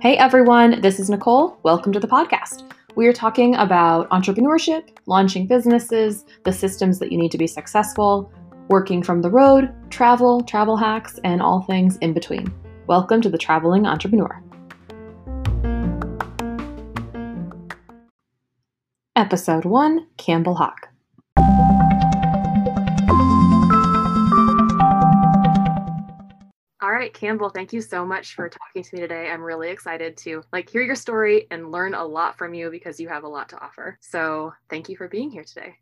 Hey everyone, this is Nicole. Welcome to the podcast. We are talking about entrepreneurship, launching businesses, the systems that you need to be successful, working from the road, travel, travel hacks, and all things in between. Welcome to the Traveling Entrepreneur. Episode 1 Campbell Hawk. Right, Campbell, thank you so much for talking to me today. I'm really excited to like hear your story and learn a lot from you because you have a lot to offer. So, thank you for being here today.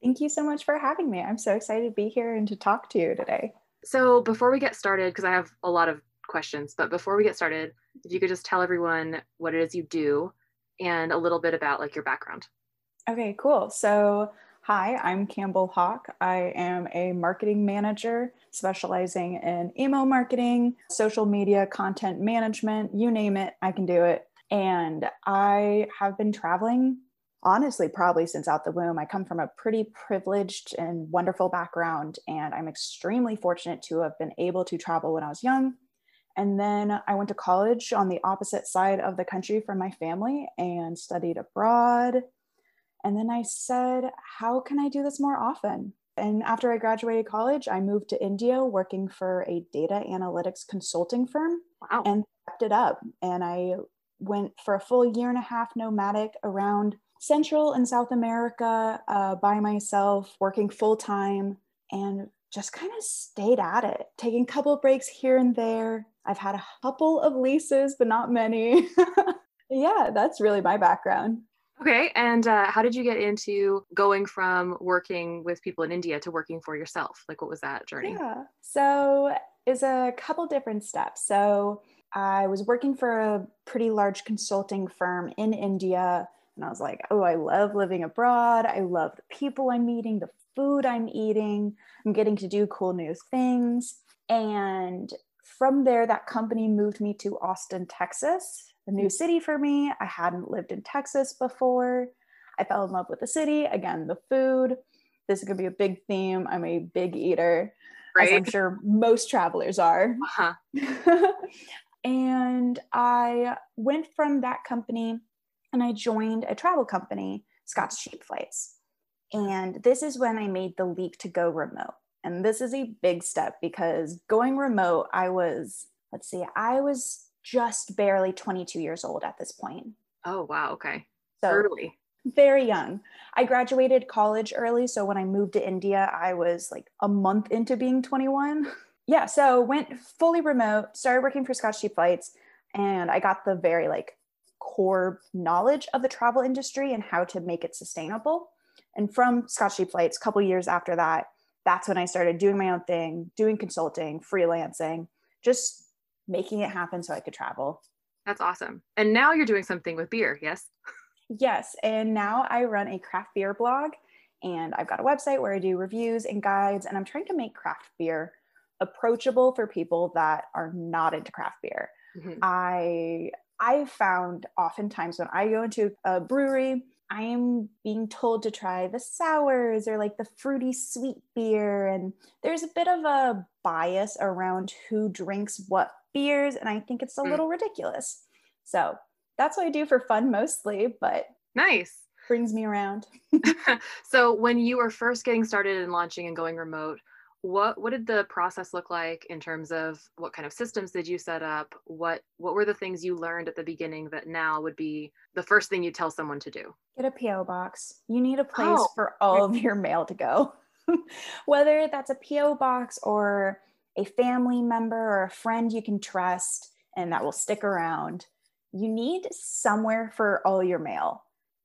Thank you so much for having me. I'm so excited to be here and to talk to you today. So, before we get started, because I have a lot of questions, but before we get started, if you could just tell everyone what it is you do and a little bit about like your background. Okay, cool. So, hi, I'm Campbell Hawk. I am a marketing manager specializing in email marketing, social media, content management, you name it, I can do it. And I have been traveling honestly probably since out the womb. I come from a pretty privileged and wonderful background, and I'm extremely fortunate to have been able to travel when I was young. And then I went to college on the opposite side of the country from my family and studied abroad. And then I said, How can I do this more often? And after I graduated college, I moved to India working for a data analytics consulting firm Wow. and kept it up. And I went for a full year and a half nomadic around Central and South America uh, by myself, working full time, and just kind of stayed at it, taking a couple of breaks here and there. I've had a couple of leases, but not many. yeah, that's really my background. Okay. And uh, how did you get into going from working with people in India to working for yourself? Like, what was that journey? Yeah. So it's a couple different steps. So I was working for a pretty large consulting firm in India. And I was like, oh, I love living abroad. I love the people I'm meeting, the food I'm eating. I'm getting to do cool new things. And from there, that company moved me to Austin, Texas, a new city for me. I hadn't lived in Texas before. I fell in love with the city. Again, the food. This is going to be a big theme. I'm a big eater, as I'm sure most travelers are. Uh-huh. and I went from that company and I joined a travel company, Scott's Cheap Flights. And this is when I made the leap to go remote. And this is a big step because going remote, I was, let's see, I was just barely 22 years old at this point. Oh, wow. Okay. So Early. very young. I graduated college early. So when I moved to India, I was like a month into being 21. Yeah. So went fully remote, started working for Scott's Cheap Flights, and I got the very like core knowledge of the travel industry and how to make it sustainable. And from Scott's Cheap Flights, a couple years after that, that's when I started doing my own thing, doing consulting, freelancing, just making it happen so I could travel. That's awesome. And now you're doing something with beer. Yes. Yes, and now I run a craft beer blog and I've got a website where I do reviews and guides and I'm trying to make craft beer approachable for people that are not into craft beer. Mhm. I I found oftentimes when I go into a brewery, I am being told to try the sours or like the fruity sweet beer and there's a bit of a bias around who drinks what beers and I think it's a Mm. little ridiculous. So, that's what I do for fun mostly, but Nice. brings me around. so when you were first getting started and launching and going remote, what what did the process look like in terms of what kind of systems did you set up? What what were the things you learned at the beginning that now would be the first thing you tell someone to do? Get a PO box. You need a place Oh, for all of your mail to go. Whether that's a PO box or a family member or a friend you can trust and that will stick around, you need somewhere for all your mail.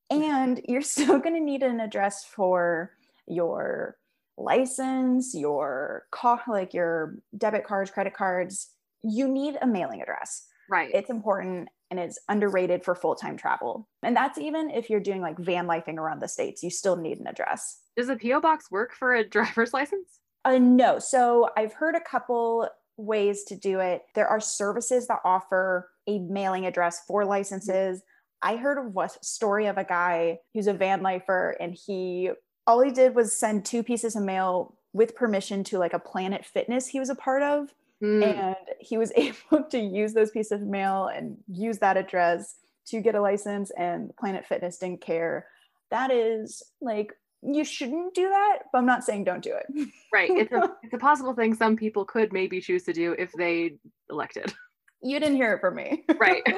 And you're still going to need an address for your license, your co- like your debit cards, credit cards. You need a mailing address. Right. It's important and it's underrated for full-time travel. And that's even if you're doing like van lifing around the states, you still need an address. Does a PO box work for a driver's license? Uh, no. So I've heard a couple ways to do it. There are services that offer a mailing address for licenses. I heard of a story of a guy who's a van lifer and he all he did was send two pieces of mail with permission to like a Planet Fitness he was a part of. Mm. And he was able to use those pieces of mail and use that address to get a license, and Planet Fitness didn't care. That is like, you shouldn't do that, but I'm not saying don't do it. right. It's a it's a possible thing some people could maybe choose to do if they elected. You didn't hear it from me. Right.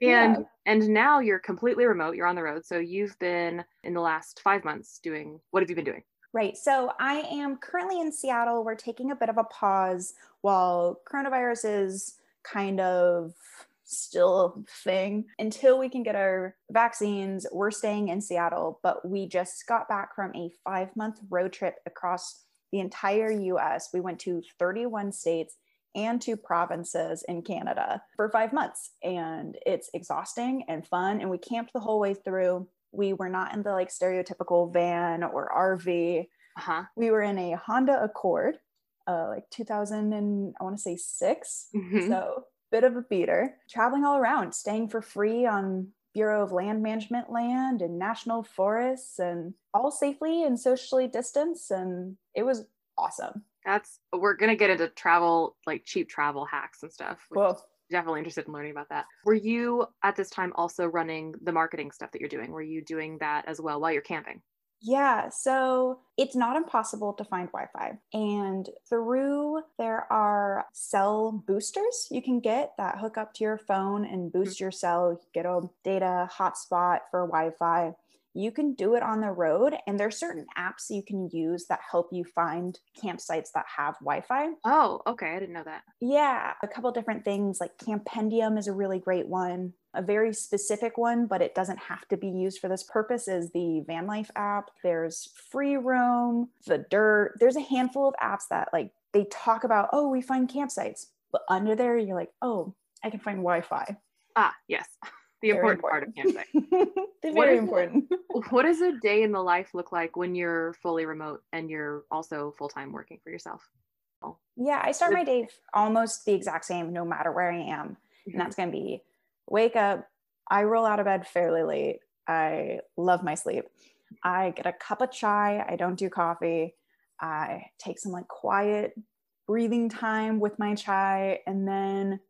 Yeah. And and now you're completely remote. You're on the road. So you've been in the last five months doing what have you been doing? Right. So I am currently in Seattle. We're taking a bit of a pause while coronavirus is kind of still a thing until we can get our vaccines. We're staying in Seattle, but we just got back from a five month road trip across the entire US. We went to 31 states and two provinces in Canada for five months. And it's exhausting and fun. And we camped the whole way through. We were not in the like stereotypical van or RV. Uh-huh. We were in a Honda Accord, uh, like 2000 and I want to say 6 Mhm. So bit of a beater. Traveling all around, staying for free on Bureau of Land Management land and national forests, and all safely and socially distanced. And it was awesome. That's we're gonna get into travel, like cheap travel hacks and stuff. Cool. definitely interested in learning about that. Were you at this time also running the marketing stuff that you're doing? Were you doing that as well while you're camping? Yeah, so it's not impossible to find Wi Fi. And through there are cell boosters you can get that hook up to your phone and boost mm. your cell, get a data hotspot for Wi Fi. You can do it on the road, and there's certain apps you can use that help you find campsites that have Wi Fi. Oh, okay. I didn't know that. Yeah, a couple different things like Campendium is a really great one. A very specific one, but it doesn't have to be used for this purpose, is the Van Life app. There's Free Roam, The Dirt. There's a handful of apps that like they talk about, oh, we find campsites. But under there, you're like, oh, I can find Wi Fi. Ah, yes. The Very important, part of campsite. They're very important. what does a day in the life look like when you're fully remote and you're also full time working for yourself? Yeah, I start my day almost the exact same no matter where I am. And mm-hmm. that's going to be wake up. I roll out of bed fairly late. I love my sleep. I get a cup of chai. I don't do coffee. I take some like quiet breathing time with my chai. And then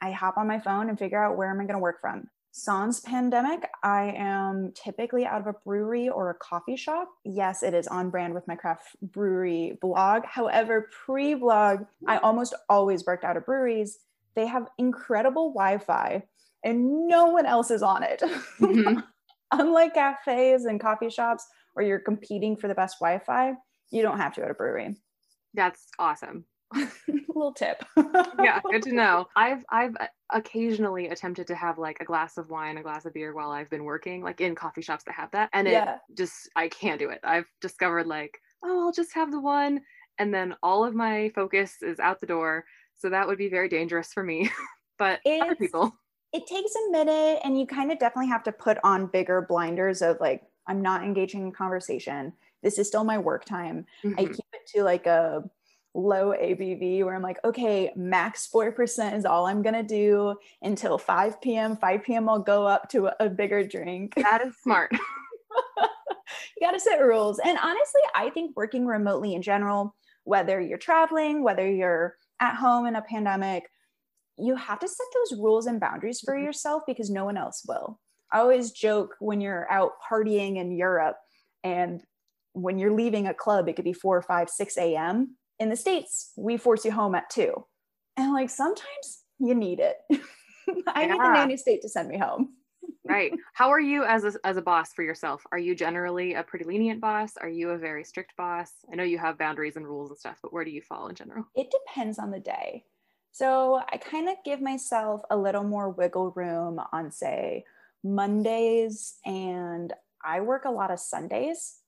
I hop on my phone and figure out where am I going to work from. Sans pandemic, I am typically out of a brewery or a coffee shop. Yes, it is on brand with my craft brewery blog. However, pre blog, I almost always worked out of breweries. They have incredible Wi Fi and no one else is on it. Mhm. Unlike cafes and coffee shops where you're competing for the best Wi Fi, you don't have to at a brewery. That's awesome. Little tip. yeah, good to know. I've I've uh, occasionally attempted to have like a glass of wine, a glass of beer while I've been working, like in coffee shops that have that, and it Yeah. just I can't do it. I've discovered like, oh, I'll just have the one, and then all of my focus is out the door. So that would be very dangerous for me. but other people, it takes a minute and you kind of definitely have to put on bigger blinders of like i'm not engaging in conversation this is still my work time i Mhm. keep it to like a low abv where i'm like okay max 4% is all i'm going to do until 5 p.m 5 p.m i'll go up to a, a bigger drink that is smart. you got to set rules. And honestly, I think working remotely in general, whether you're traveling, whether you're at home in a pandemic, you have to set those rules and boundaries for Mhm. yourself because no one else will. I always joke when you're out partying in Europe and when you're leaving a club, it could be 4 or 5, 6 a.m. In the States, we force you home at 2. And like sometimes you need it. I need the nanny state to send me home. right. How are you as a, as a boss for yourself? Are you generally a pretty lenient boss? Are you a very strict boss? I know you have boundaries and rules and stuff, but where do you fall in general? it depends on the day. So I kind of give myself a little more wiggle room on, say, Mondays, and I work a lot of Sundays.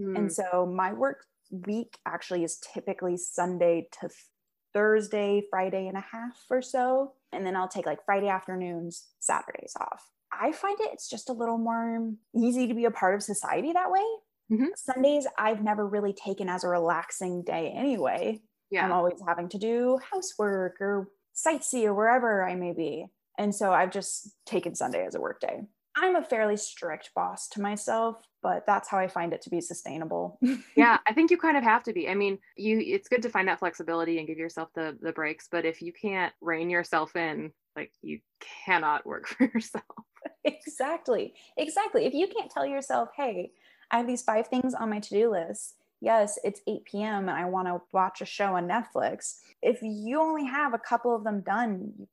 Hmm. And so my work week actually is typically Sunday to Thursday, Friday and a half or so. And then I'll take like Friday afternoons, Saturdays off. I find it it's just a little more easy to be a part of society that way. Mhm. Sundays, I've never really taken as a relaxing day anyway. yeah. I'm always having to do housework or sightsee or wherever I may be. And so I've just taken Sunday as a work day. I'm a fairly strict boss to myself, but that's how I find it to be sustainable. yeah, I think you kind of have to be. I mean, you it's good to find that flexibility and give yourself the the breaks, but if you can't rein yourself in, like you cannot work for yourself. exactly. Exactly. If you can't tell yourself, "Hey, I have these five things on my to-do list." Yes, it's 8 p.m. and I want to watch a show on Netflix. If you only have a couple of them done, you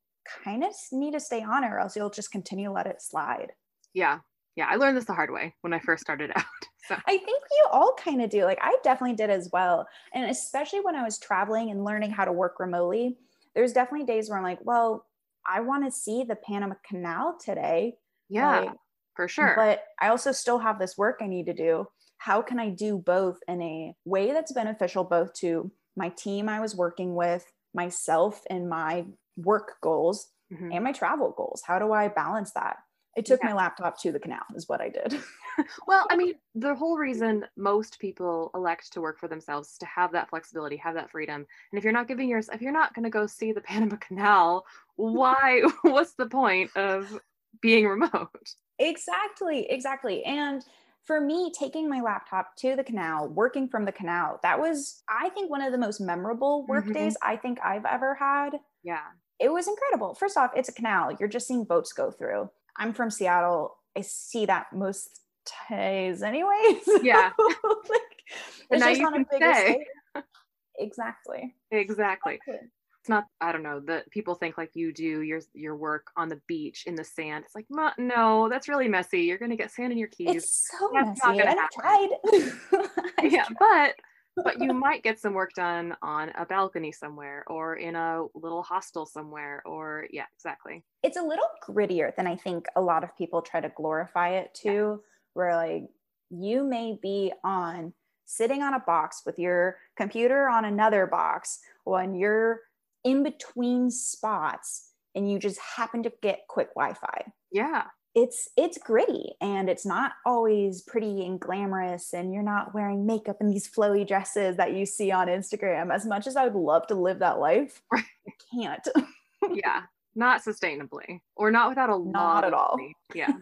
kind of need to stay on it or else you'll just continue to let it slide. Yeah. Yeah. I learned this the hard way when I first started out. So. I think you all kind of do. Like I definitely did as well. And especially when I was traveling and learning how to work remotely, there's definitely days where I'm like, well, I want to see the Panama Canal today. Yeah, like, for sure. But I also still have this work I need to do. How can I do both in a way that's beneficial both to my team I was working with, myself and my work goals, mm-hmm. and my travel goals? How do I balance that? It took yeah. my laptop to the canal, is what I did. well, I mean, the whole reason most people elect to work for themselves is to have that flexibility, have that freedom. And if you're not giving yourself, if you're not going to go see the Panama Canal, why? what's the point of being remote? Exactly, exactly. And for me, taking my laptop to the canal, working from the canal, that was, I think, one of the most memorable work mm-hmm. days I think I've ever had. Yeah. It was incredible. First off, it's a canal. You're just seeing boats go through. I'm from Seattle. I see that most days, anyways. Yeah. like, it's just on a bigger scale. Exactly. Exactly. exactly. It's not. I don't know. That people think like you do your your work on the beach in the sand. It's like no, that's really messy. You're gonna get sand in your keys. It's so that's messy. I've tried. yeah, tried. but but you might get some work done on a balcony somewhere or in a little hostel somewhere or yeah exactly. It's a little grittier than i think a lot of people try to glorify it to yeah. where like you may be on sitting on a box with your computer on another box when you're in between spots and you just happen to get quick wi-fi. Yeah it's it's gritty and it's not always pretty and glamorous and you're not wearing makeup in these flowy dresses that you see on Instagram. As much as I would love to live that life I can't. Yeah not sustainably or not without a lot not at all. money. yeah.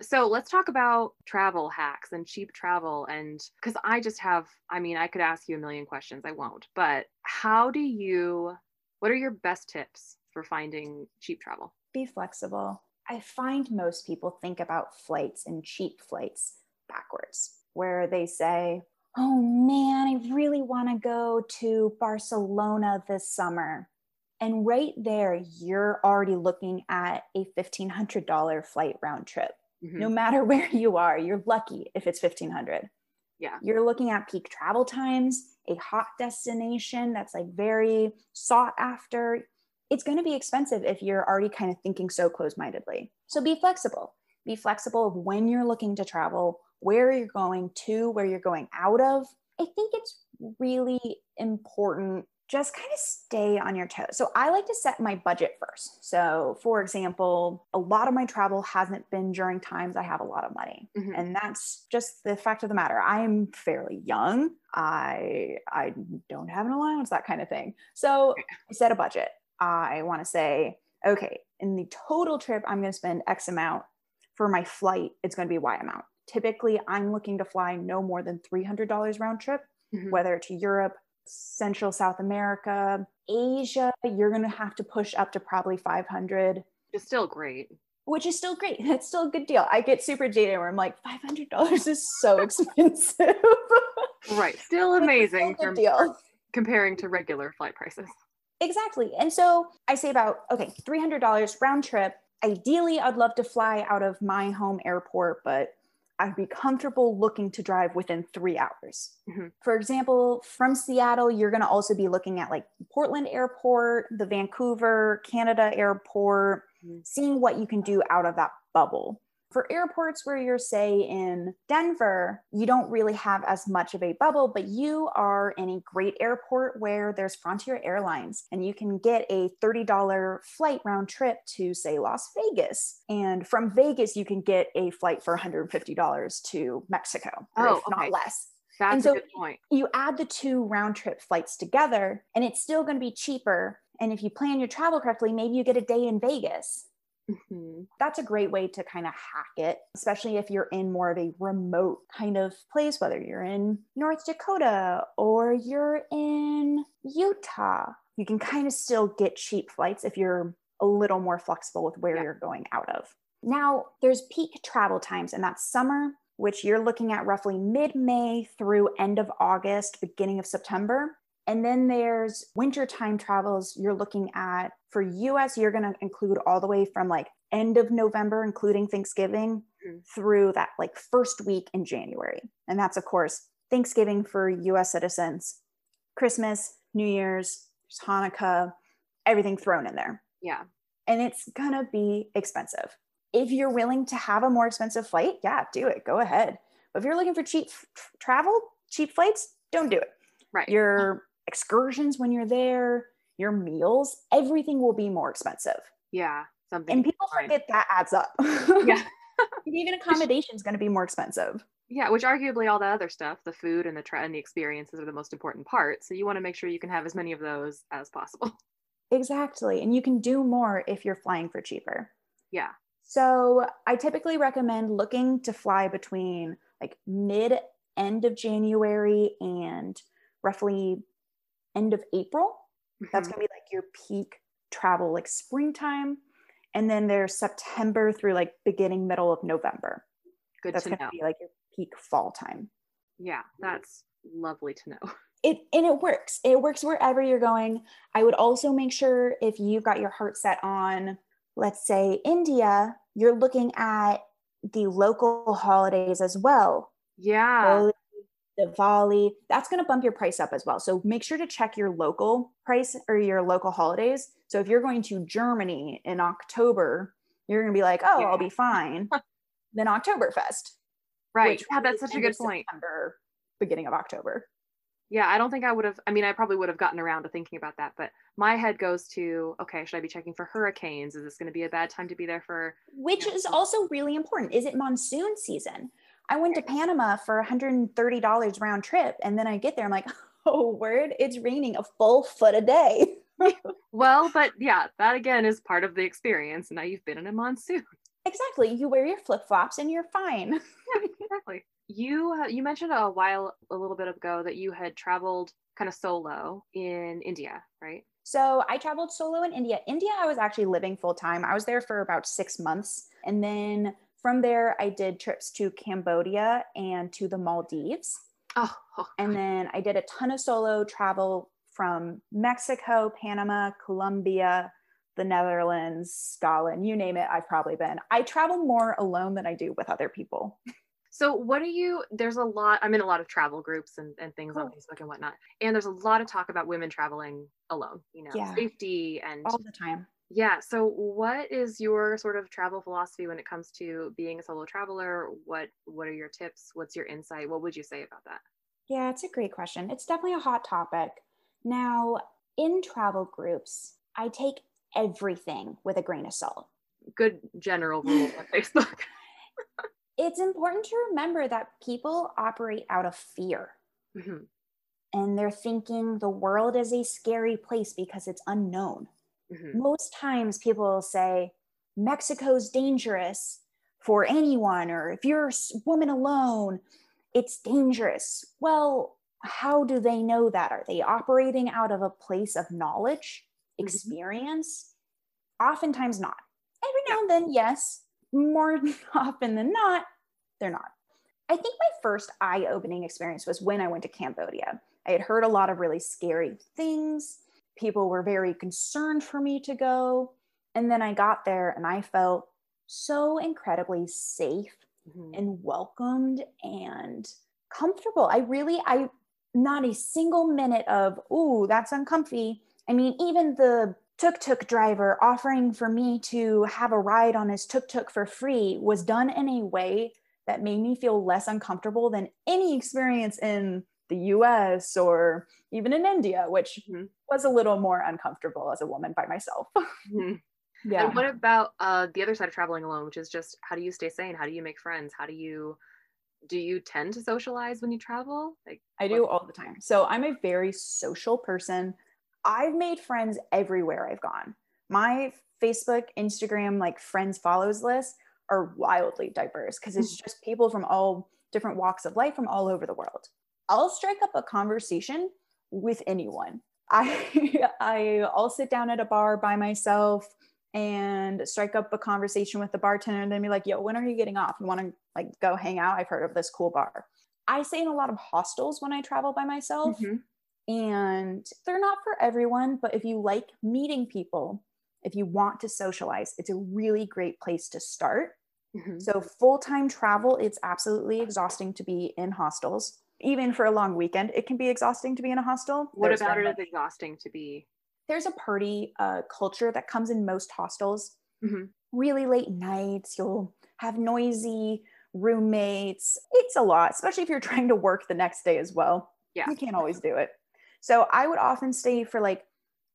So let's talk about travel hacks and cheap travel and because I just have I mean I could ask you a million questions I won't but how do you what are your best tips for finding cheap travel? Be flexible I find most people think about flights and cheap flights backwards, where they say, Oh man, I really want to go to Barcelona this summer. And right there, you're already looking at a $1,500 flight round trip. Mm-hmm. No matter where you are, you're lucky if it's 1500 Yeah. You're looking at peak travel times, a hot destination that's like very sought after it's going to be expensive if you're already kind of thinking so close mindedly. So be flexible. Be flexible of when you're looking to travel, where you're going to, where you're going out of. I think it's really important just kind of stay on your toes. So I like to set my budget first. So, for example, a lot of my travel hasn't been during times I have a lot of money. Mm-hmm. And that's just the fact of the matter. I'm fairly young. I I don't have an allowance, that kind of thing. So, I set a budget. I want to say, okay, in the total trip, I'm going to spend X amount. For my flight, it's going to be Y amount. Typically, I'm looking to fly no more than $300 round trip, mm-hmm. whether to Europe, Central South America, Asia, you're going to have to push up to probably 500. It's still great. Which is still great. It's still a good deal. I get super jaded where I'm like, $500 is so expensive. right. Still amazing. Still. Comparing to regular flight prices. Exactly. And so I say about, okay, $300 round trip. Ideally, I'd love to fly out of my home airport, but I'd be comfortable looking to drive within three hours. Mm-hmm. For example, from Seattle, you're going to also be looking at like Portland Airport, the Vancouver, Canada Airport, mm-hmm. seeing what you can do out of that bubble for airports where you're, say, in Denver, you don't really have as much of a bubble, but you are in a great airport where there's Frontier Airlines and you can get a $30 flight round trip to, say, Las Vegas. And from Vegas, you can get a flight for $150 to Mexico, oh, if okay. not less. That's and so a good point. You add the two round trip flights together, and it's still going to be cheaper. And if you plan your travel correctly, maybe you get a day in Vegas Mm-hmm. That's a great way to kind of hack it, especially if you're in more of a remote kind of place, whether you're in North Dakota or you're in Utah. You can kind of still get cheap flights if you're a little more flexible with where yeah. you're going out of. Now, there's peak travel times, and that's summer, which you're looking at roughly mid May through end of August, beginning of September. And then there's wintertime travels you're looking at for US, you're going to include all the way from like end of November, including Thanksgiving, mm-hmm. through that like first week in January. And that's, of course, Thanksgiving for US citizens, Christmas, New Year's, Hanukkah, everything thrown in there. Yeah. And it's going to be expensive. If you're willing to have a more expensive flight, yeah, do it. Go ahead. But if you're looking for cheap f- travel, cheap flights, don't do it. Right. Your excursions when you're there, your meals, everything will be more expensive. Yeah. Something. And people forget that adds up. Yeah. Even accommodation is going to be more expensive. Yeah, which arguably all the other stuff, the food and the tra- and the experiences are the most important part. So you want to make sure you can have as many of those as possible. Exactly. And you can do more if you're flying for cheaper. Yeah. So I typically recommend looking to fly between like mid end of January and roughly end of April. Mm-hmm. That's going to be like your peak travel, like springtime. And then there's September through like beginning, middle of November. Good That's to be like your peak fall time. Yeah, that's lovely to know. It and it works. It works wherever you're going. I would also make sure if you've got your heart set on, let's say India, you're looking at the local holidays as well. Yeah. Diwali, that's going to bump your price up as well. So make sure to check your local price or your local holidays. So if you're going to Germany in October, you're going to be like, oh, yeah. I'll be fine. then Oktoberfest. Right. Yeah, that's such a good point. September, beginning of October. Yeah, I don't think I would have. I mean, I probably would have gotten around to thinking about that, but my head goes to okay, should I be checking for hurricanes? Is this going to be a bad time to be there for? Which you know, is also really important. Is it monsoon season? I went to Panama for $130 round trip. And then I get there, I'm like, oh, word, it's raining a full foot a day. well, but yeah, that again is part of the experience. Now you've been in a monsoon. Exactly. You wear your flip flops and you're fine. yeah, exactly. You uh, you mentioned a while a little bit ago that you had traveled kind of solo in India, right? So I traveled solo in India. India, I was actually living full time. I was there for about six months, and then from there, I did trips to Cambodia and to the Maldives. Oh, oh. And then I did a ton of solo travel from Mexico, Panama, Colombia, the Netherlands, Scotland, you name it, I've probably been. I travel more alone than I do with other people. So, what do you? There's a lot. I'm in a lot of travel groups and, and things on oh. Facebook and whatnot. And there's a lot of talk about women traveling alone, you know, yeah. safety and all the time. Yeah. So, what is your sort of travel philosophy when it comes to being a solo traveler? What What are your tips? What's your insight? What would you say about that? Yeah, it's a great question. It's definitely a hot topic. Now, in travel groups, I take everything with a grain of salt. Good general rule on Facebook. it's important to remember that people operate out of fear. Mm-hmm. And they're thinking the world is a scary place because it's unknown. Mm-hmm. Most times people say, Mexico's dangerous for anyone, or if you're a woman alone, it's dangerous. Well, how do they know that? Are they operating out of a place of knowledge, mm-hmm. experience? Mm-hmm. Oftentimes not. Every now and then, yes. More often than not, they're not. I think my first eye opening experience was when I went to Cambodia. I had heard a lot of really scary things people were very concerned for me to go. And then I got there and I felt so incredibly safe mm-hmm. and welcomed and comfortable. I really, I, not a single minute of, ooh, that's uncomfy. I mean, even the tuk tuk driver offering for me to have a ride on his tuk tuk for free was done in a way that made me feel less uncomfortable than any experience in the US or even in India, which mm-hmm. was a little more uncomfortable as a woman by myself. mm-hmm. Yeah. And what about uh, the other side of traveling alone, which is just how do you stay sane? How do you make friends? How do you do you tend to socialize when you travel? Like I do all the time. So I'm a very social person. I've made friends everywhere I've gone. My Facebook, Instagram, like friends follows list are wildly diverse because it's just people from all different walks of life from all over the world. I'll strike up a conversation with anyone. I I I'll sit down at a bar by myself and strike up a conversation with the bartender and then be like, "Yo, when are you getting off? You want to like go hang out? I've heard of this cool bar." I stay in a lot of hostels when I travel by myself. Mhm. And they're not for everyone, but if you like meeting people, if you want to socialize, it's a really great place to start. Mhm. So, full time travel, it's absolutely exhausting to be in hostels. Even for a long weekend, it can be exhausting to be in a hostel. What There's about it is exhausting to be? There's a party uh, culture that comes in most hostels. Mhm. Really late nights, you'll have noisy roommates. It's a lot, especially if you're trying to work the next day as well. Yeah. You can't always do it. So, I would often stay for like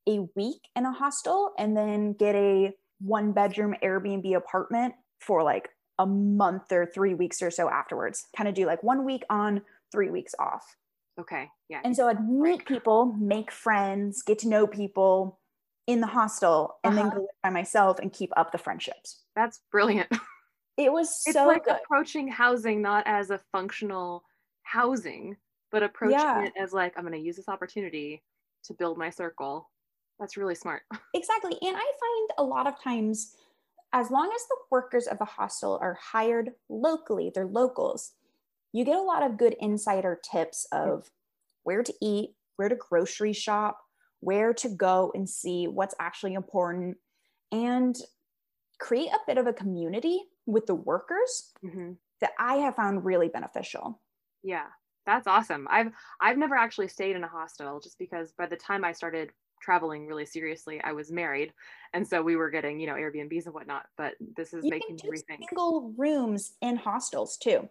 a week in a hostel and then get a one bedroom Airbnb apartment for like a month or three weeks or so afterwards. Kind of do like one week on, three weeks off. Okay. Yeah. And so I'd meet people, make friends, get to know people in the hostel, and then Uh-huh. go live by myself and keep up the friendships. That's brilliant. It was It's so like good. approaching housing not as a functional housing, but approaching Yeah. it as like, I'm going to use this opportunity to build my circle. That's really smart. Exactly. And I find a lot of times, as long as the workers of the hostel are hired locally, they're locals, you get a lot of good insider tips of where to eat, where to grocery shop, where to go and see what's actually important, and create a bit of a community with the workers hmm that I have found really beneficial. Yeah, that's awesome. I've I've never actually stayed in a hostel just because by the time I started traveling really seriously, I was married, and so we were getting you know Airbnbs and whatnot. But this is You making me rethink. single rooms in hostels too.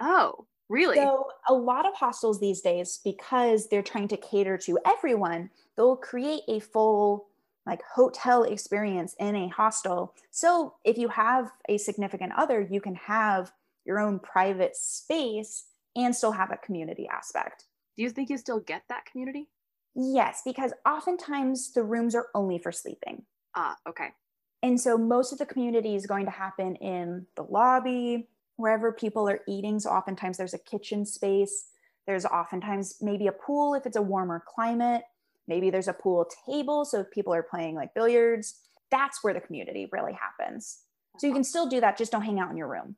Oh, really? So, a lot of hostels these days, because they're trying to cater to everyone, they'll create a full like hotel experience in a hostel. So, if you have a significant other, you can have your own private space and still have a community aspect. Do you think you still get that community? Yes, because oftentimes the rooms are only for sleeping. Ah, okay. And so most of the community is going to happen in the lobby, wherever people are eating. So oftentimes there's a kitchen space. There's oftentimes maybe a pool if it's a warmer climate. Maybe there's a pool table. So if people are playing like billiards, that's where the community really happens. So you can still do that, just don't hang out in your room.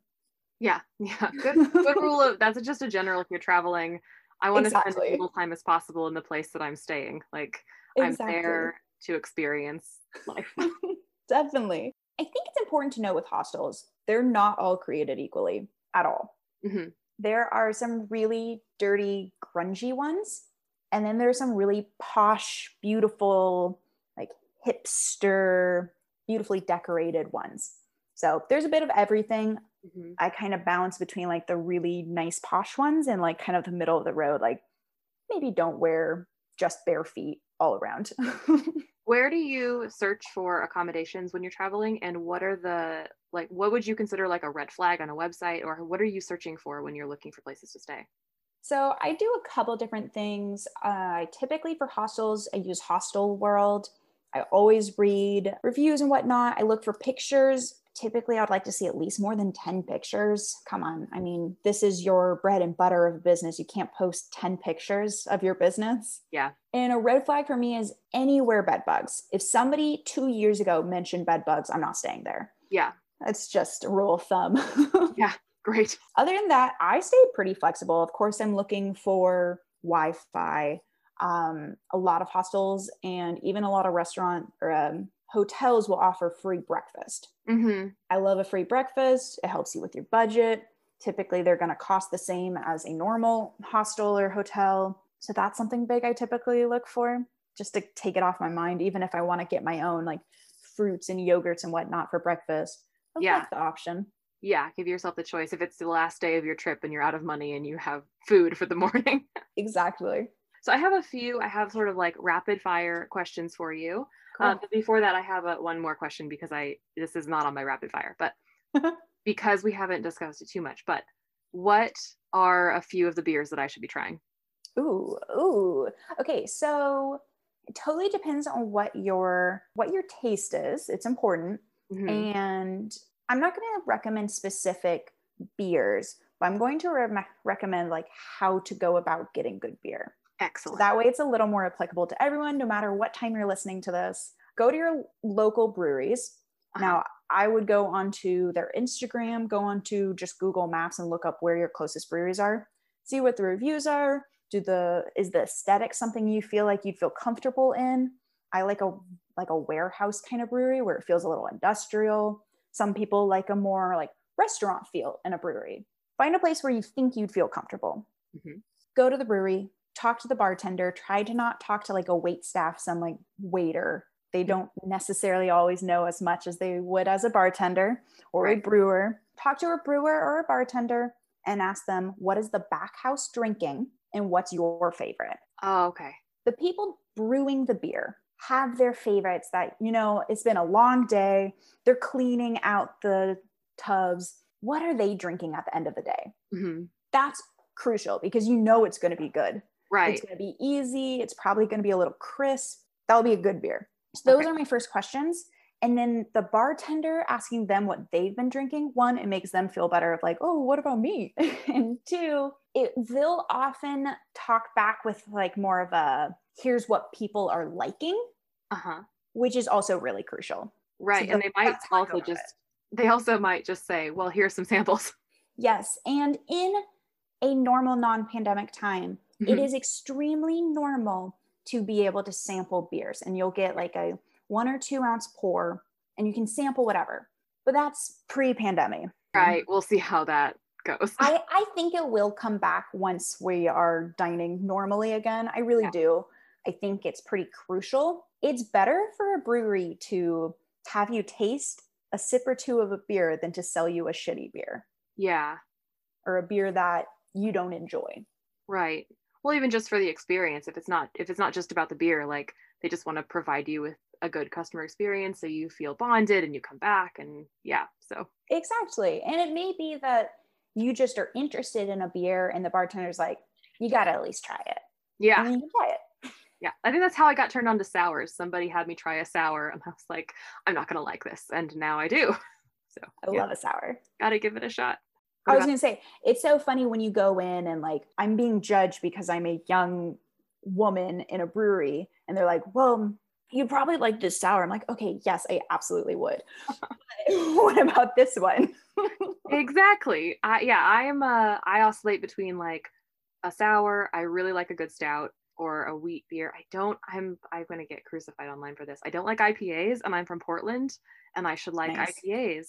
Yeah, yeah. Good, good rule of that's just a general. If you're traveling, I want to spend Exactly. as little time as possible in the place that I'm staying. Like I'm there to experience life. Definitely. I think it's important to know with hostels, they're not all created equally at all. Mhm. There are some really dirty, grungy ones. And then there's some really posh, beautiful, like hipster, beautifully decorated ones. So there's a bit of everything. Mhm. I kind of balance between like the really nice posh ones and like kind of the middle of the road. Like maybe don't wear just bare feet all around. Where do you search for accommodations when you're traveling, and what are the like? What would you consider like a red flag on a website, or what are you searching for when you're looking for places to stay? So I do a couple different things. Uh, typically for hostels, I use Hostel World. I always read reviews and whatnot. I look for pictures. Typically, I'd like to see at least more than 10 pictures. Come on. I mean, this is your bread and butter of business. You can't post 10 pictures of your business. Yeah. And a red flag for me is anywhere bed bugs. If somebody two years ago mentioned bed bugs, I'm not staying there. Yeah, That's just a rule of thumb. Yeah, great. other than that, I stay pretty flexible. Of course, I'm looking for Wi Fi. Um, a lot of hostels and even a lot of restaurant or um, hotels will offer free breakfast. hmm I love a free breakfast. It helps you with your budget. Typically, they're going to cost the same as a normal hostel or hotel. So that's something big I typically look for just to take it off my mind, even if I want to get my own like fruits and yogurts and whatnot for breakfast. I Yeah. like the option. Yeah, give yourself the choice. If it's the last day of your trip and you're out of money and you have food for the morning. Exactly. So I have a few. I have sort of like rapid fire questions for you. Cool. Um, but before that, I have a, one more question because I this is not on my rapid fire, but because we haven't discussed it too much. But what are a few of the beers that I should be trying? Ooh, ooh. Okay, so it totally depends on what your what your taste is. It's important. Mhm. And I'm not going to recommend specific beers, but I'm going to re- recommend like how to go about getting good beer. So Excellent. that way it's a little more applicable to everyone, no matter what time you're listening to this. Go to your local breweries. Uh-huh. Now, I would go onto their Instagram, go onto just Google Maps and look up where your closest breweries are. See what the reviews are. Do the is the aesthetic something you feel like you'd feel comfortable in? I like a like a warehouse kind of brewery where it feels a little industrial. Some people like a more like restaurant feel in a brewery. Find a place where you think you'd feel comfortable. Mhm. Go to the brewery, talk to the bartender, try to not talk to like a wait staff, some like waiter. They don't necessarily always know as much as they would as a bartender or a brewer. Talk to a brewer or a bartender and ask them, what is the back house drinking and what's your favorite? oh, okay. the people brewing the beer have their favorites that you know it's been a long day they're cleaning out the tubs. What are they drinking at the end of the day? Hmm that's crucial because you know it's going to be good. Right. it's going to be easy. It's probably going to be a little crisp. That'll be a good beer. So those Okay. are my first questions and then the bartender asking them what they've been drinking one it makes them feel better of like oh what about me and two it they'll often talk back with like more of a here's what people are liking Uh huh. which is also really crucial Right. So and they might that's how I go also just, they also might just say, well, here's some samples. yes and in a normal non-pandemic time it Mhm. is extremely normal to be able to sample beers and you'll get like a one or two ounce pour and you can sample whatever but that's pre-pandemic Right. We'll see how that goes. I, I think it will come back once we are dining normally again i really Yeah. do i think it's pretty crucial it's better for a brewery to have you taste a sip or two of a beer than to sell you a shitty beer yeah. or a beer that you don't enjoy Right. Well, even just for the experience, if it's not if it's not just about the beer, like they just want to provide you with a good customer experience so you feel bonded and you come back and yeah. So Exactly. And it may be that you just are interested in a beer and the bartender's like, you got to at least try it. yeah. And you try it. Yeah. I think that's how I got turned on to sours. Somebody had me try a sour and I was like, I'm not gonna like this. And now I do. So I yeah, love a sour. gotta give it a shot. I was about- going to say, it's so funny when you go in and like, I'm being judged because I'm a young woman in a brewery and they're like, well, you probably like this sour. I'm like, okay, yes, I absolutely would. what about this one? exactly. I yeah, I am uh I oscillate between like a sour, I really like a good stout, or a wheat beer. I don't I'm I'm gonna get crucified online for this. I don't like IPAs and I'm from Portland and I should like Nice. IPAs,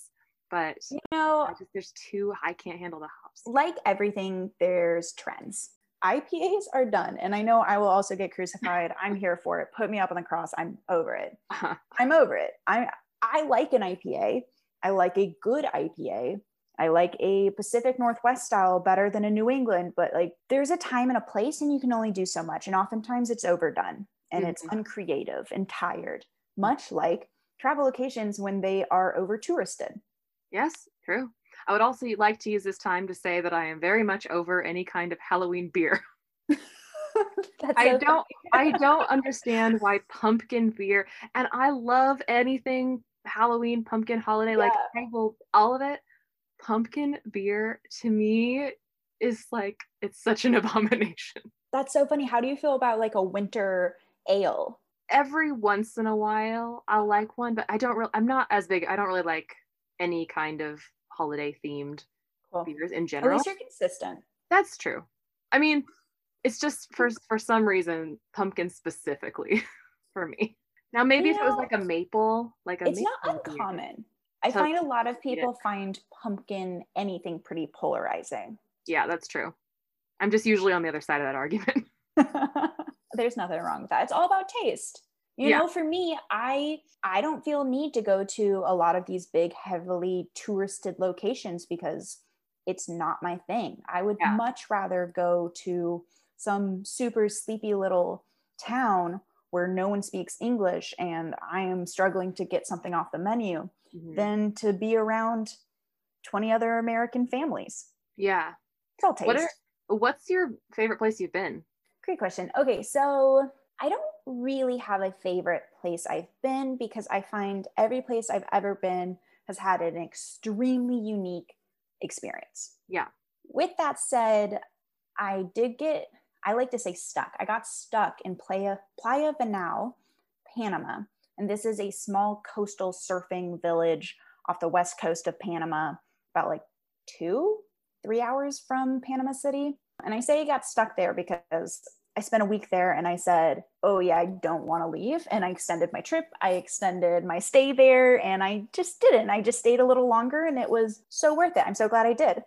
but you know, I just there's too I can't handle the hops. like everything, there's trends. IPAs are done. And I know I will also get crucified. I'm here for it. Put me up on the cross. I'm over it. Uh-huh. I'm over it. I I like an IPA. I like a good IPA. I like a Pacific Northwest style better than a New England, but like there's a time and a place and you can only do so much. And oftentimes it's overdone and it's Mhm. uncreative and tired, much like travel locations when they are over touristed. Yes, true. I would also like to use this time to say that I am very much over any kind of Halloween beer. That's I don't I don't understand why pumpkin beer and I love anything Halloween, pumpkin, holiday, like I will all of it. Pumpkin beer to me is like it's such an abomination. That's so funny. How do you feel about like a winter ale? Every once in a while I'll like one, but I don't really I'm not as big. I don't really like any kind of holiday themed Cool. beers in general. At least you're consistent. That's true. I mean, it's just for for some reason pumpkin specifically for me. Now maybe You if it was like a maple, like a It's not maple beer. uncommon. I So- find a lot of people find pumpkin anything pretty polarizing. Yeah, that's true. I'm just usually on the other side of that argument. There's nothing wrong with that. It's all about taste. You Yeah. know, for me, I I don't feel need to go to a lot of these big heavily touristed locations because it's not my thing. I would Yeah. much rather go to some super sleepy little town where no one speaks English and I am struggling to get something off the menu Mhm. than to be around 20 other American families. yeah. It's all taste. What are what's your favorite place you've been? Great question. Okay, so I don't really have a favorite place I've been because I find every place I've ever been has had an extremely unique experience. Yeah. With that said, I did get, I like to say stuck. I got stuck in Playa, Playa Venao, Panama. And this is a small coastal surfing village off the west coast of Panama, about like two, three hours from Panama City. And I say I got stuck there because I spent a week there and I said, Oh, yeah, I don't want to leave. And I extended my trip. I extended my stay there and I just didn't. I just stayed a little longer and it was so worth it. I'm so glad I did.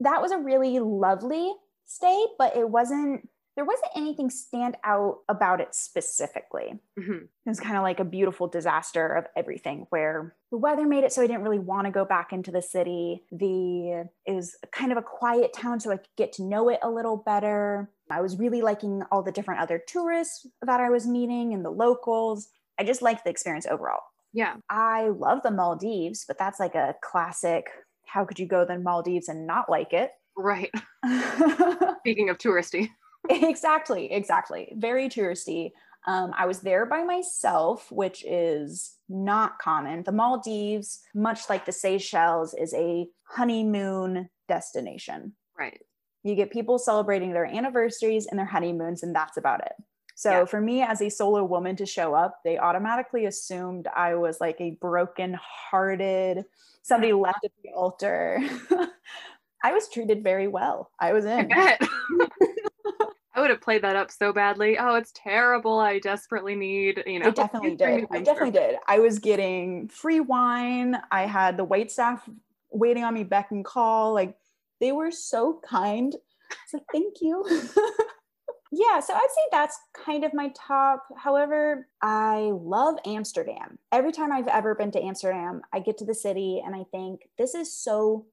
That was a really lovely stay, but it wasn't there wasn't anything stand out about it specifically. Mm-hmm. It was kind of like a beautiful disaster of everything where the weather made it so I didn't really want to go back into the city. The it was kind of a quiet town so I could get to know it a little better. I was really liking all the different other tourists that I was meeting and the locals. I just liked the experience overall. Yeah. I love the Maldives, but that's like a classic how could you go to the Maldives and not like it? Right. Speaking of touristy. Exactly, exactly. Very touristy. Um, I was there by myself, which is not common. The Maldives, much like the Seychelles, is a honeymoon destination. Right. You get people celebrating their anniversaries and their honeymoons, and that's about it. So yeah. for me as a solo woman to show up, they automatically assumed I was like a broken hearted, somebody left at the altar. I was treated very well. I was in. I, would have played that up so badly. Oh, it's terrible. I desperately need, you know. I definitely did. I definitely did. I was getting free wine. I had the wait staff waiting on me beck and call. Like they were so kind. It's like, thank you. yeah, so I'd say that's kind of my top. However, I love Amsterdam. Every time I've ever been to Amsterdam, I get to the city and I think this is so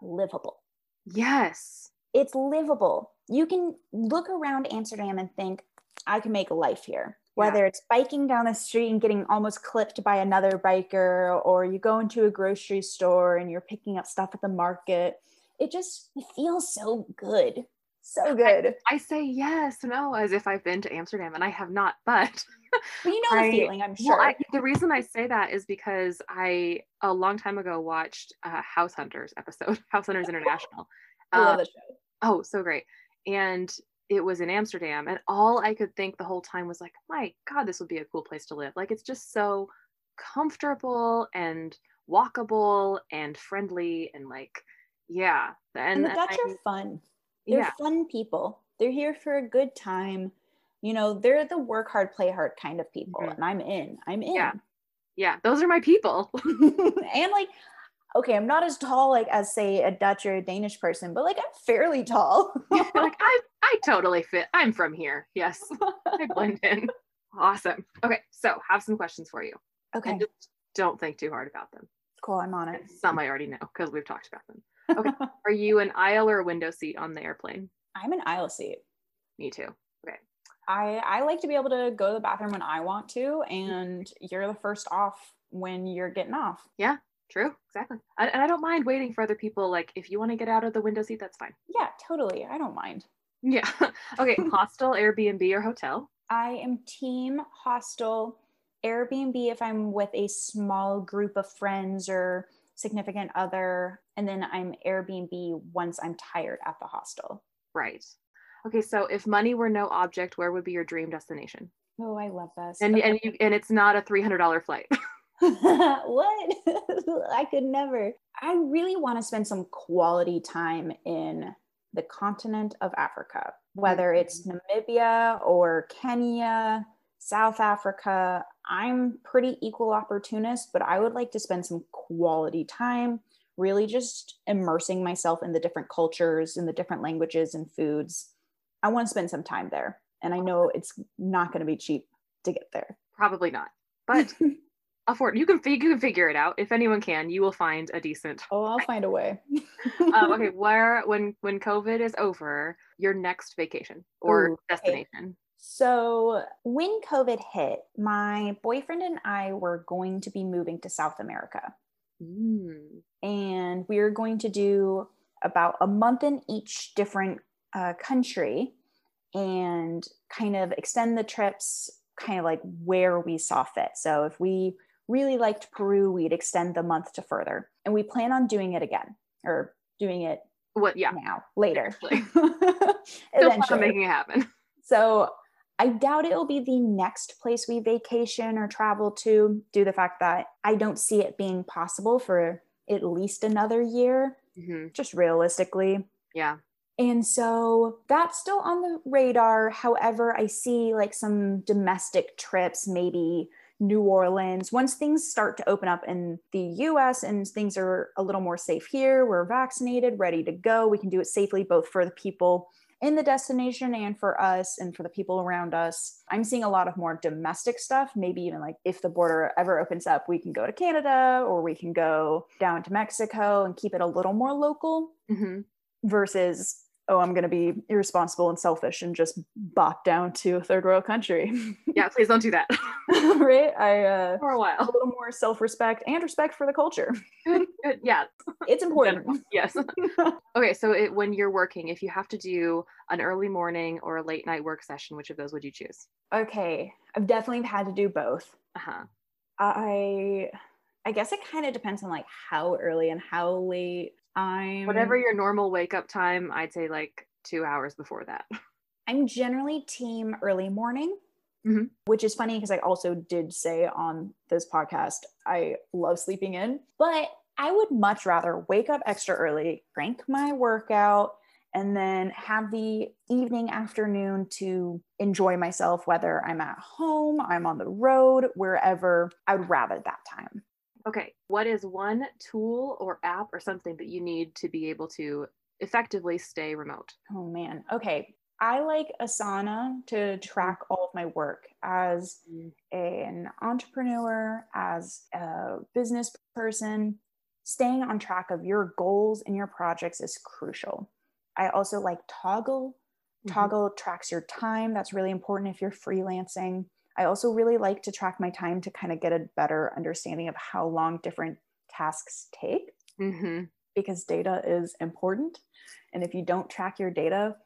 livable. Yes. It's livable. You can look around Amsterdam and think, I can make a life here. Whether yeah. it's biking down the street and getting almost clipped by another biker, or you go into a grocery store and you're picking up stuff at the market, it just it feels so good. So good. I, I say yes, no, as if I've been to Amsterdam and I have not, but you know I, the feeling, I'm sure. Well, I, the reason I say that is because I a long time ago watched a House Hunters episode, House Hunters International. I love uh, the show. Oh, so great. And it was in Amsterdam. And all I could think the whole time was like, my God, this would be a cool place to live. Like it's just so comfortable and walkable and friendly and like, yeah. And, and the Dutch I, are fun. They're yeah. fun people. They're here for a good time. You know, they're the work hard, play hard kind of people. Mm-hmm. And I'm in. I'm in. Yeah. Yeah. Those are my people. and like okay, I'm not as tall like as say a Dutch or a Danish person, but like I'm fairly tall. yeah, like I I totally fit. I'm from here. Yes. I blend in. Awesome. Okay, so have some questions for you. Okay. And just don't think too hard about them. Cool, I'm on it. Some I already know because we've talked about them. Okay. Are you an aisle or a window seat on the airplane? I'm an aisle seat. Me too. Okay. I I like to be able to go to the bathroom when I want to, and you're the first off when you're getting off. Yeah, True, exactly. I, and I don't mind waiting for other people. Like, if you want to get out of the window seat, that's fine. Yeah, totally. I don't mind. Yeah. okay. hostel, Airbnb, or hotel? I am team hostel. Airbnb if I'm with a small group of friends or significant other. And then I'm Airbnb once I'm tired at the hostel. Right. Okay. So if money were no object, where would be your dream destination? Oh, I love this. And, and, you, and it's not a $300 flight. what? I could never. I really want to spend some quality time in the continent of Africa, whether it's mm-hmm. Namibia or Kenya, South Africa. I'm pretty equal opportunist, but I would like to spend some quality time really just immersing myself in the different cultures and the different languages and foods. I want to spend some time there. And I know it's not going to be cheap to get there. Probably not. But afford you can you can figure it out if anyone can you will find a decent oh i'll find a way um, okay where when when covid is over your next vacation or Ooh, destination okay. so when covid hit my boyfriend and i were going to be moving to south america mm. and we were going to do about a month in each different uh, country and kind of extend the trips kind of like where we saw fit. So if we really liked Peru, we'd extend the month to further. And we plan on doing it again or doing it what yeah now later. Eventually. making it happen. So I doubt it'll be the next place we vacation or travel to, due to the fact that I don't see it being possible for at least another year, mm-hmm. just realistically. Yeah. And so that's still on the radar. However, I see like some domestic trips, maybe New Orleans. Once things start to open up in the US and things are a little more safe here, we're vaccinated, ready to go. We can do it safely, both for the people in the destination and for us and for the people around us. I'm seeing a lot of more domestic stuff. Maybe even like if the border ever opens up, we can go to Canada or we can go down to Mexico and keep it a little more local mm-hmm. versus oh, I'm going to be irresponsible and selfish and just bop down to a third world country. yeah, please don't do that. right? I uh, for a while a little more self respect and respect for the culture. good, good. Yeah, it's important. yes. okay, so it, when you're working, if you have to do an early morning or a late night work session, which of those would you choose? Okay, I've definitely had to do both. Uh huh. I. I guess it kind of depends on like how early and how late I'm whatever your normal wake up time, I'd say like two hours before that. I'm generally team early morning, mm-hmm. which is funny because I also did say on this podcast, I love sleeping in, but I would much rather wake up extra early, crank my workout, and then have the evening afternoon to enjoy myself, whether I'm at home, I'm on the road, wherever. I would rather that time. Okay, what is one tool or app or something that you need to be able to effectively stay remote? Oh man. Okay. I like Asana to track mm. all of my work as mm. an entrepreneur, as a business person. Staying on track of your goals and your projects is crucial. I also like Toggl. Mm-hmm. Toggl tracks your time. That's really important if you're freelancing. I also really like to track my time to kind of get a better understanding of how long different tasks take mm-hmm. because data is important. And if you don't track your data,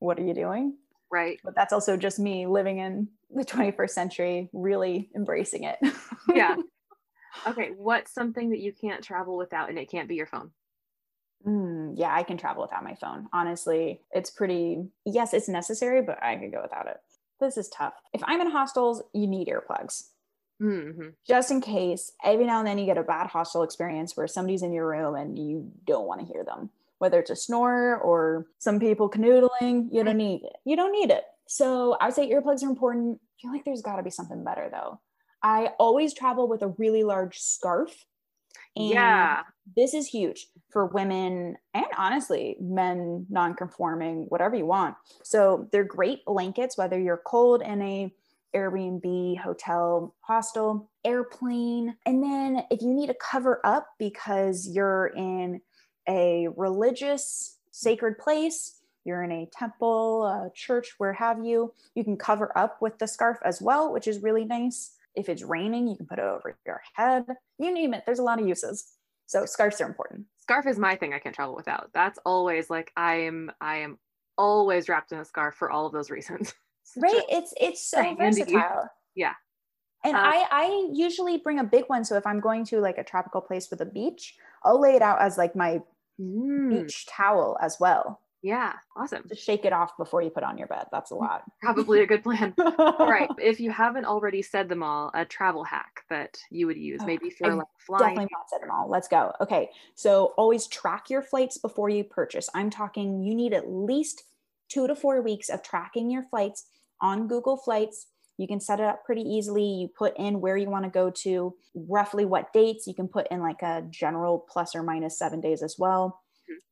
what are you doing? Right. But that's also just me living in the 21st century, really embracing it. yeah. Okay. What's something that you can't travel without and it can't be your phone? Mm, yeah, I can travel without my phone. Honestly, it's pretty, yes, it's necessary, but I could go without it this is tough. If I'm in hostels, you need earplugs. Mm-hmm. Just in case, every now and then you get a bad hostel experience where somebody's in your room and you don't want to hear them, whether it's a snore or some people canoodling, you don't need it. You don't need it. So I would say earplugs are important. I feel like there's got to be something better though. I always travel with a really large scarf and yeah. This is huge for women and honestly, men non-conforming, whatever you want. So they're great blankets, whether you're cold in a Airbnb, hotel, hostel, airplane. And then if you need to cover up because you're in a religious sacred place, you're in a temple, a church, where have you, you can cover up with the scarf as well, which is really nice. If it's raining, you can put it over your head. You name it. There's a lot of uses. So scarves are important. Scarf is my thing I can't travel without. That's always like I am I am always wrapped in a scarf for all of those reasons. right. It's it's so versatile. Yeah. And uh, I I usually bring a big one. So if I'm going to like a tropical place with a beach, I'll lay it out as like my mm. beach towel as well. Yeah, awesome. Just shake it off before you put on your bed. That's a mm, lot. Probably a good plan. all right. If you haven't already said them all, a travel hack that you would use, maybe for like flying. Definitely not said them all. Let's go. Okay. So always track your flights before you purchase. I'm talking you need at least two to four weeks of tracking your flights on Google Flights. You can set it up pretty easily. You put in where you want to go to, roughly what dates. You can put in like a general plus or minus seven days as well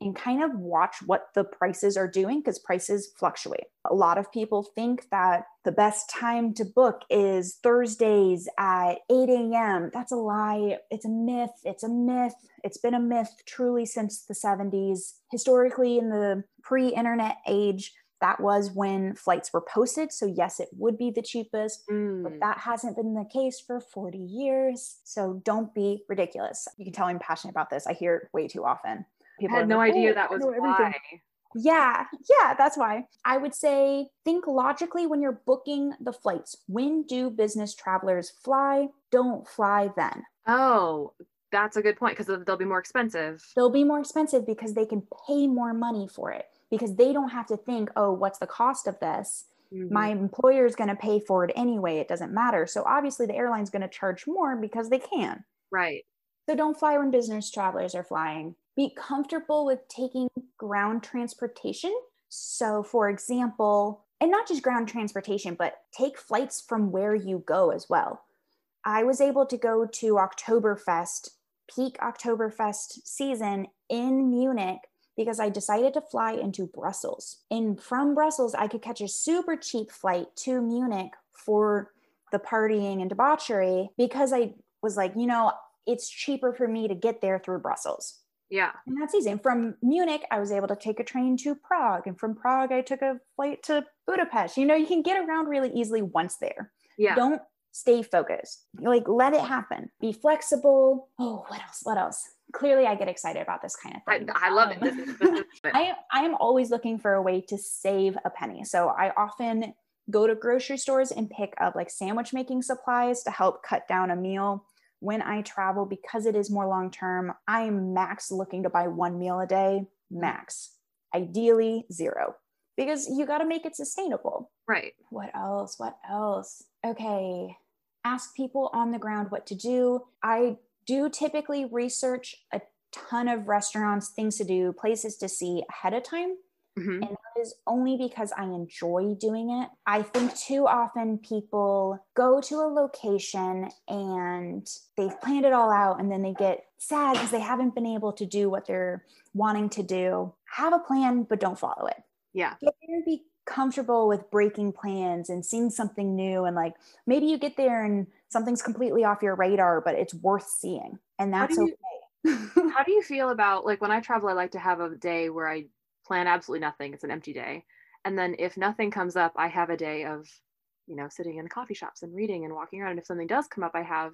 and kind of watch what the prices are doing because prices fluctuate. A lot of people think that the best time to book is Thursdays at 8 a.m. That's a lie. It's a myth. It's a myth. It's been a myth truly since the 70s. Historically, in the pre internet age, that was when flights were posted. So, yes, it would be the cheapest, mm. but that hasn't been the case for 40 years. So, don't be ridiculous. You can tell I'm passionate about this. I hear it way too often. People I had no like, idea oh, that was why Yeah, yeah, that's why. I would say think logically when you're booking the flights. When do business travelers fly? Don't fly then. Oh, that's a good point because they'll be more expensive. They'll be more expensive because they can pay more money for it because they don't have to think, oh, what's the cost of this? Mm-hmm. My employer is going to pay for it anyway. It doesn't matter. So obviously, the airline's going to charge more because they can. Right. So don't fly when business travelers are flying. Be comfortable with taking ground transportation. So, for example, and not just ground transportation, but take flights from where you go as well. I was able to go to Oktoberfest, peak Oktoberfest season in Munich because I decided to fly into Brussels. And from Brussels, I could catch a super cheap flight to Munich for the partying and debauchery because I was like, you know, it's cheaper for me to get there through Brussels. Yeah. And that's easy. And from Munich, I was able to take a train to Prague. And from Prague, I took a flight to Budapest. You know, you can get around really easily once there. Yeah. Don't stay focused. Like, let it happen. Be flexible. Oh, what else? What else? Clearly, I get excited about this kind of thing. I, I love um, it. This is, this is I, I am always looking for a way to save a penny. So I often go to grocery stores and pick up like sandwich making supplies to help cut down a meal when I travel, because it is more long term, I am max looking to buy one meal a day, max. Ideally, zero, because you got to make it sustainable. Right. What else? What else? Okay. Ask people on the ground what to do. I do typically research a ton of restaurants, things to do, places to see ahead of time Mm-hmm. And that is only because I enjoy doing it. I think too often people go to a location and they've planned it all out and then they get sad because they haven't been able to do what they're wanting to do. Have a plan, but don't follow it. Yeah. Get there and be comfortable with breaking plans and seeing something new. And like maybe you get there and something's completely off your radar, but it's worth seeing. And that's okay. How do you feel about like when I travel, I like to have a day where I plan absolutely nothing. It's an empty day. And then if nothing comes up, I have a day of, you know, sitting in coffee shops and reading and walking around. And if something does come up, I have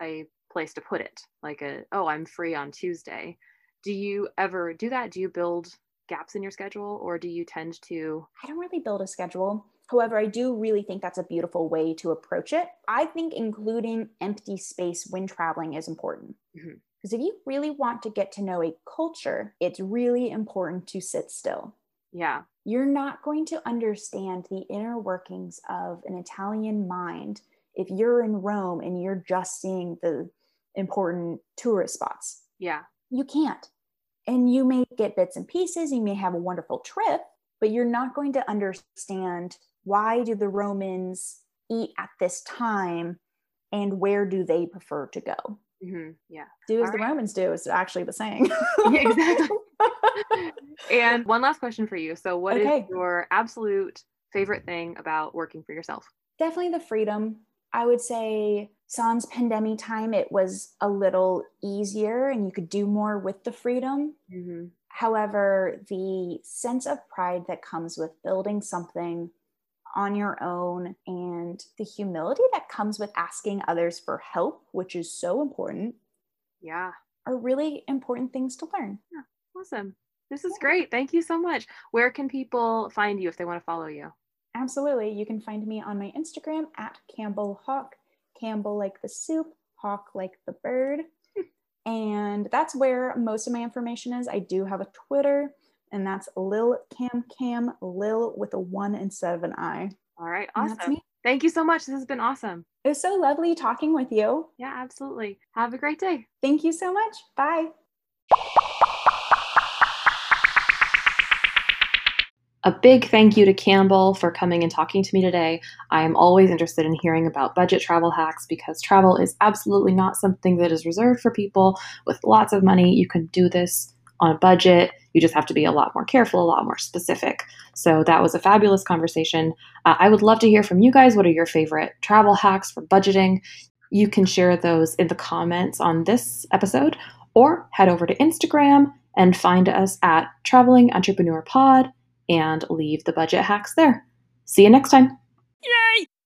a place to put it, like a, oh, I'm free on Tuesday. Do you ever do that? Do you build gaps in your schedule or do you tend to? I don't really build a schedule. However, I do really think that's a beautiful way to approach it. I think including empty space when traveling is important. Mm-hmm. Because if you really want to get to know a culture, it's really important to sit still. Yeah. You're not going to understand the inner workings of an Italian mind if you're in Rome and you're just seeing the important tourist spots. Yeah. You can't. And you may get bits and pieces, you may have a wonderful trip, but you're not going to understand why do the Romans eat at this time and where do they prefer to go? Mm-hmm. Yeah. Do as All the right. Romans do is actually the saying. yeah, exactly. and one last question for you. So, what okay. is your absolute favorite thing about working for yourself? Definitely the freedom. I would say sans pandemic time, it was a little easier and you could do more with the freedom. Mm-hmm. However, the sense of pride that comes with building something on your own and the humility that comes with asking others for help, which is so important. Yeah. Are really important things to learn. Yeah. Awesome. This is great. Thank you so much. Where can people find you if they want to follow you? Absolutely. You can find me on my Instagram at Campbell Hawk, Campbell like the soup, Hawk like the bird. and that's where most of my information is. I do have a Twitter and that's Lil Cam Cam Lil with a one instead of an I. All right, awesome. Thank you so much. This has been awesome. It was so lovely talking with you. Yeah, absolutely. Have a great day. Thank you so much. Bye. A big thank you to Campbell for coming and talking to me today. I am always interested in hearing about budget travel hacks because travel is absolutely not something that is reserved for people with lots of money. You can do this on budget. You just have to be a lot more careful, a lot more specific. So that was a fabulous conversation. Uh, I would love to hear from you guys. What are your favorite travel hacks for budgeting? You can share those in the comments on this episode or head over to Instagram and find us at Traveling Entrepreneur Pod and leave the budget hacks there. See you next time.